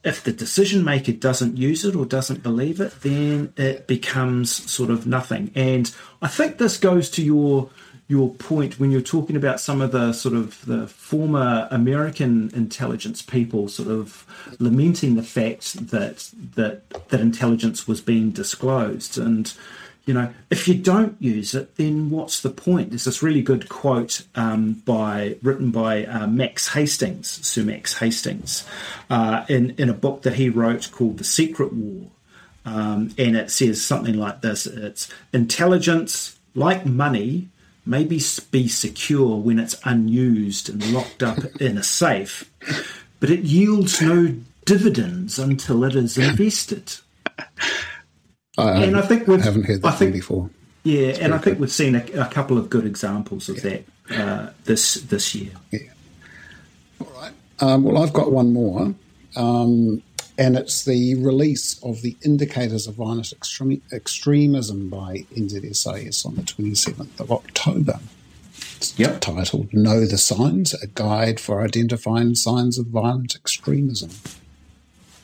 if the decision maker doesn't use it or doesn't believe it, then it becomes sort of nothing. And I think this goes to your your point when you're talking about some of the sort of the former American intelligence people sort of lamenting the fact that that that intelligence was being disclosed and you know, if you don't use it, then what's the point? There's this really good quote um, by written by uh, Max Hastings, Sir Max Hastings, uh, in in a book that he wrote called The Secret War, um, and it says something like this: It's intelligence, like money, may be, be secure when it's unused and locked up in a safe, but it yields no dividends until it is invested. I, and I think we haven't heard that think, before. Yeah, and I think good. we've seen a, a, couple of good examples of yeah. that uh, this this year. Yeah. All right. Um, well, I've got one more, Um, and it's the release of the Indicators of Violent Extreme, Extremism by NZSIS on the 27th of October. It's yep. titled Know the Signs A Guide for Identifying Signs of Violent Extremism.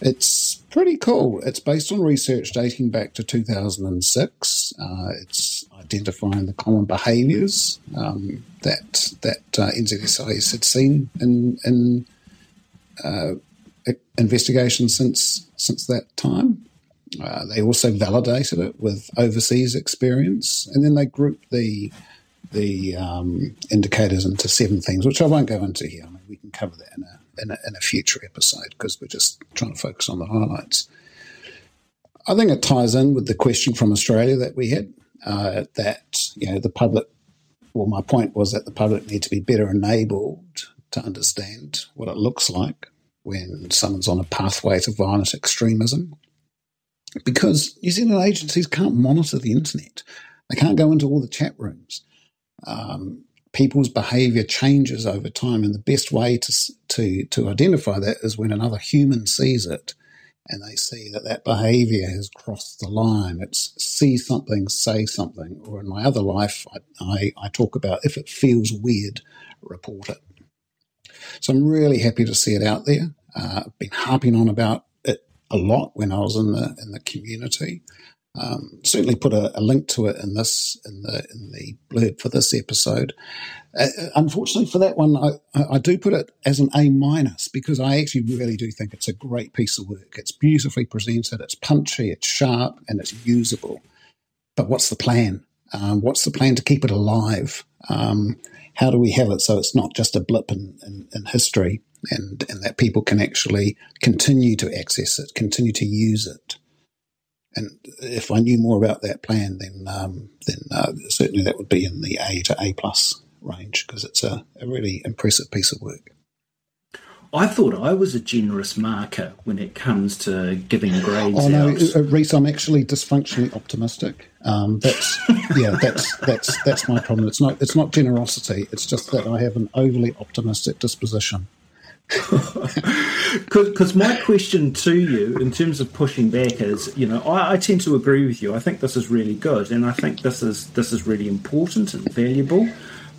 It's pretty cool. It's based on research dating back to 2006. Uh, it's identifying the common behaviours um, that that uh, NZSIS had seen in in uh, investigations since since that time. Uh, they also validated it with overseas experience, and then they grouped the the um, indicators into seven things, which I won't go into here. I mean, we can cover that in a in a, in a future episode because we're just trying to focus on the highlights. I think it ties in with the question from Australia that we had uh, that you know the public. Well, my point was that the public need to be better enabled to understand what it looks like when someone's on a pathway to violent extremism. Because New Zealand agencies can't monitor the internet, they can't go into all the chat rooms. Um, people's behaviour changes over time, and the best way to to to identify that is when another human sees it, and they see that that behaviour has crossed the line. It's see something, say something, or in my other life, I, I, I talk about if it feels weird, report it. So I'm really happy to see it out there. Uh, I've been harping on about it a lot when I was in the in the community. Um, certainly put a, a, link to it in this in the in the blurb for this episode. Uh, unfortunately for that one, I, I do put it as an A minus because I actually really do think it's a great piece of work. It's beautifully presented, it's punchy, it's sharp, and it's usable. But what's the plan? Um, what's the plan to keep it alive? Um, how do we have it so it's not just a blip in, in, in history and, and that people can actually continue to access it, continue to use it? And if I knew more about that plan, then um, then uh, certainly that would be in the A to A plus range because it's a, a, really impressive piece of work. I thought I was a generous marker when it comes to giving grades. Oh no, out. Uh, Rhys, I'm actually dysfunctionally optimistic. Um, that's yeah, that's that's that's my problem. It's not it's not generosity. It's just that I have an overly optimistic disposition. Because my question to you, in terms of pushing back, is you know I, I, tend to agree with you. I think this is really good, and I think this is this is really important and valuable.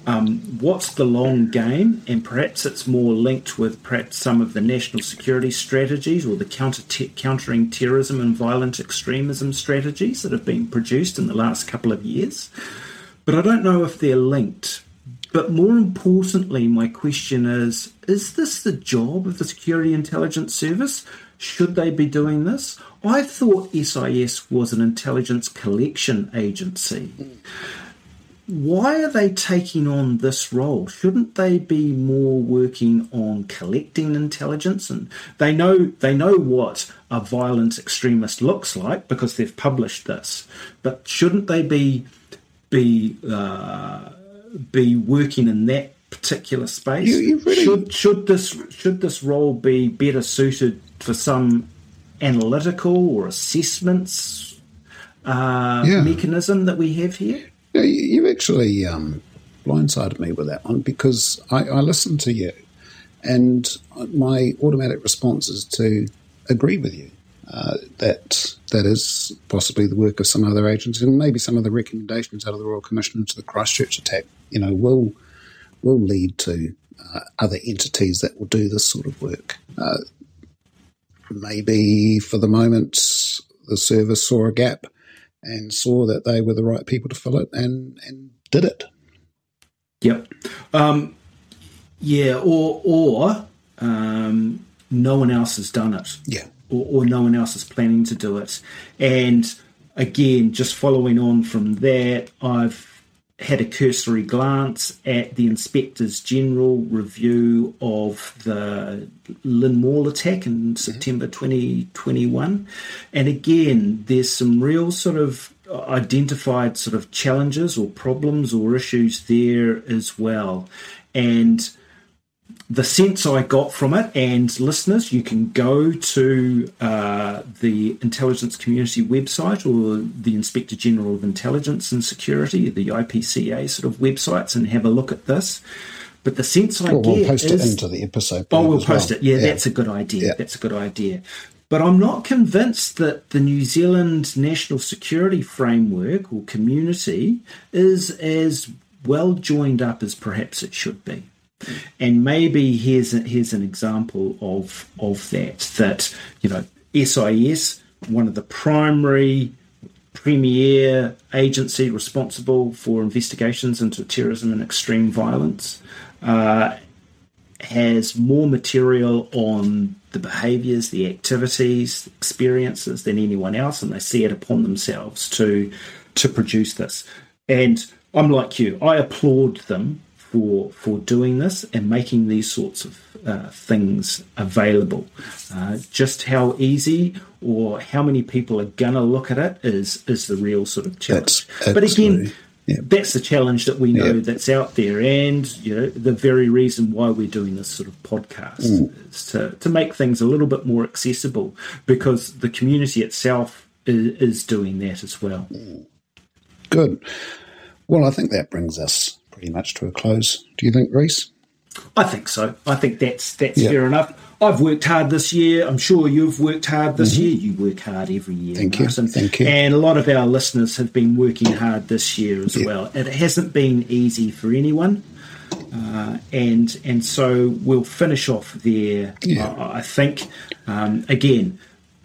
Um, what's the long game? And perhaps it's more linked with perhaps some of the national security strategies or the counter te- countering terrorism and violent extremism strategies that have been produced in the last couple of years. But I don't know if they're linked but more importantly, my question is is this the job of the Security Intelligence Service? Should they be doing this? I thought SIS was an intelligence collection agency. Why are they taking on this role? Shouldn't they be more working on collecting intelligence? And they know they know what a violent extremist looks like because they've published this. But shouldn't they be be uh, be working in that particular space? You, really... Should should this should this role be better suited for some analytical or assessments uh, yeah. mechanism that we have here? Yeah, you actually um, blindsided me with that one because I, I listened to you, and my automatic response is to agree with you. Uh, that that is possibly the work of some other agencies, and maybe some of the recommendations out of the Royal Commission into the Christchurch attack, you know, will will lead to uh, other entities that will do this sort of work. Uh, maybe for the moment, the service saw a gap and saw that they were the right people to fill it, and and did it. Yep. Um, yeah. Or or um, no one else has done it. Yeah or, or no one else is planning to do it. And again, just following on from that, I've had a cursory glance at the Inspector's General review of the LynnMall attack in mm-hmm. September 2021. And again, there's some real sort of identified sort of challenges or problems or issues there as well. And the sense I got from it, and listeners, you can go to uh, the intelligence community website or the Inspector General of Intelligence and Security, the IPCA sort of websites, and have a look at this. But the sense I well, get we'll post is, it into the episode. Oh, we'll post well. it. Yeah, yeah, that's a good idea. Yeah. That's a good idea. But I'm not convinced that the New Zealand national security framework or community is as well joined up as perhaps it should be. And maybe here's a, here's an example of of that. That you know, SIS, one of the primary premier agency responsible for investigations into terrorism and extreme violence, uh, has more material on the behaviours, the activities, experiences than anyone else, and they see it upon themselves to to produce this. And I'm like you, I applaud them for for doing this and making these sorts of uh, things available. Uh, just how easy or how many people are gonna look at it is is the real sort of challenge. But again. That's the challenge that we know that's out there, and you know the very reason why we're doing this sort of podcast Mm. is to, to make things a little bit more accessible, because the community itself is, is doing that as well. Good. Well, I think that brings us pretty much to a close. Do you think, Rhys? I think so. I think that's that's Yeah. fair enough. I've worked hard this year. I'm sure you've worked hard this year. You work hard every year. Mm-hmm. Thank you. Thank you. And a lot of our listeners have been working hard this year as Yeah. well. It hasn't been easy for anyone. Uh, and and so we'll finish off there. Yeah. uh, I think um, again,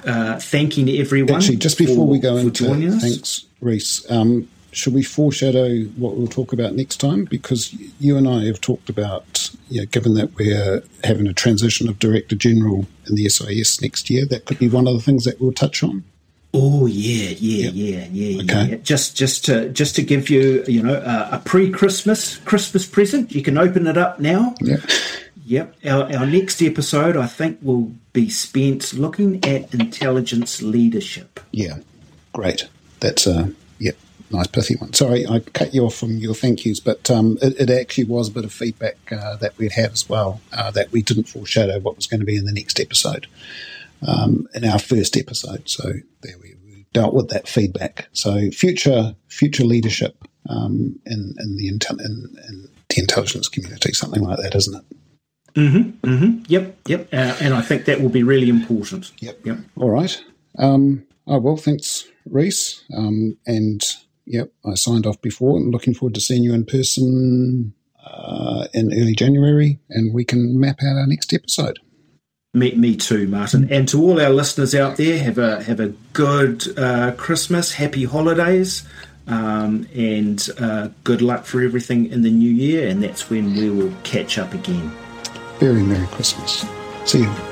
uh, thanking everyone. Actually, just before for- we go into thanks, Rhys. Um, should we foreshadow what we'll talk about next time? Because you and I have talked about, you know, given that we're having a transition of Director General in the SIS next year, that could be one of the things that we'll touch on. Oh yeah, yeah, yeah, yeah, Okay. yeah. Just, just to, just to give you, you know, a, a pre-Christmas Christmas present. You can open it up now. Yeah. Yep. Our, our next episode, I think, will be spent looking at intelligence leadership. Yeah. Great. That's a yeah, nice pithy one. Sorry, I cut you off from your thank yous, but um, it, it actually was a bit of feedback uh, that we'd had as well uh, that we didn't foreshadow what was going to be in the next episode, um, in our first episode. So there we, we dealt with that feedback. So future future leadership um, in in the intel, in, in the intelligence community, something like that, isn't it? Mhm mhm yep, yep. Uh, and I think that will be really important. Yep. Yep. All right. Um, oh, well, thanks, Rhys. Um, and yep, I signed off before. I'm looking forward to seeing you in person uh, in early January, and we can map out our next episode. Me, me too, Martin. And to all our listeners out there, have a have a good uh, Christmas, happy holidays, um, and uh, good luck for everything in the new year. And that's when we will catch up again. Very Merry Christmas. See you.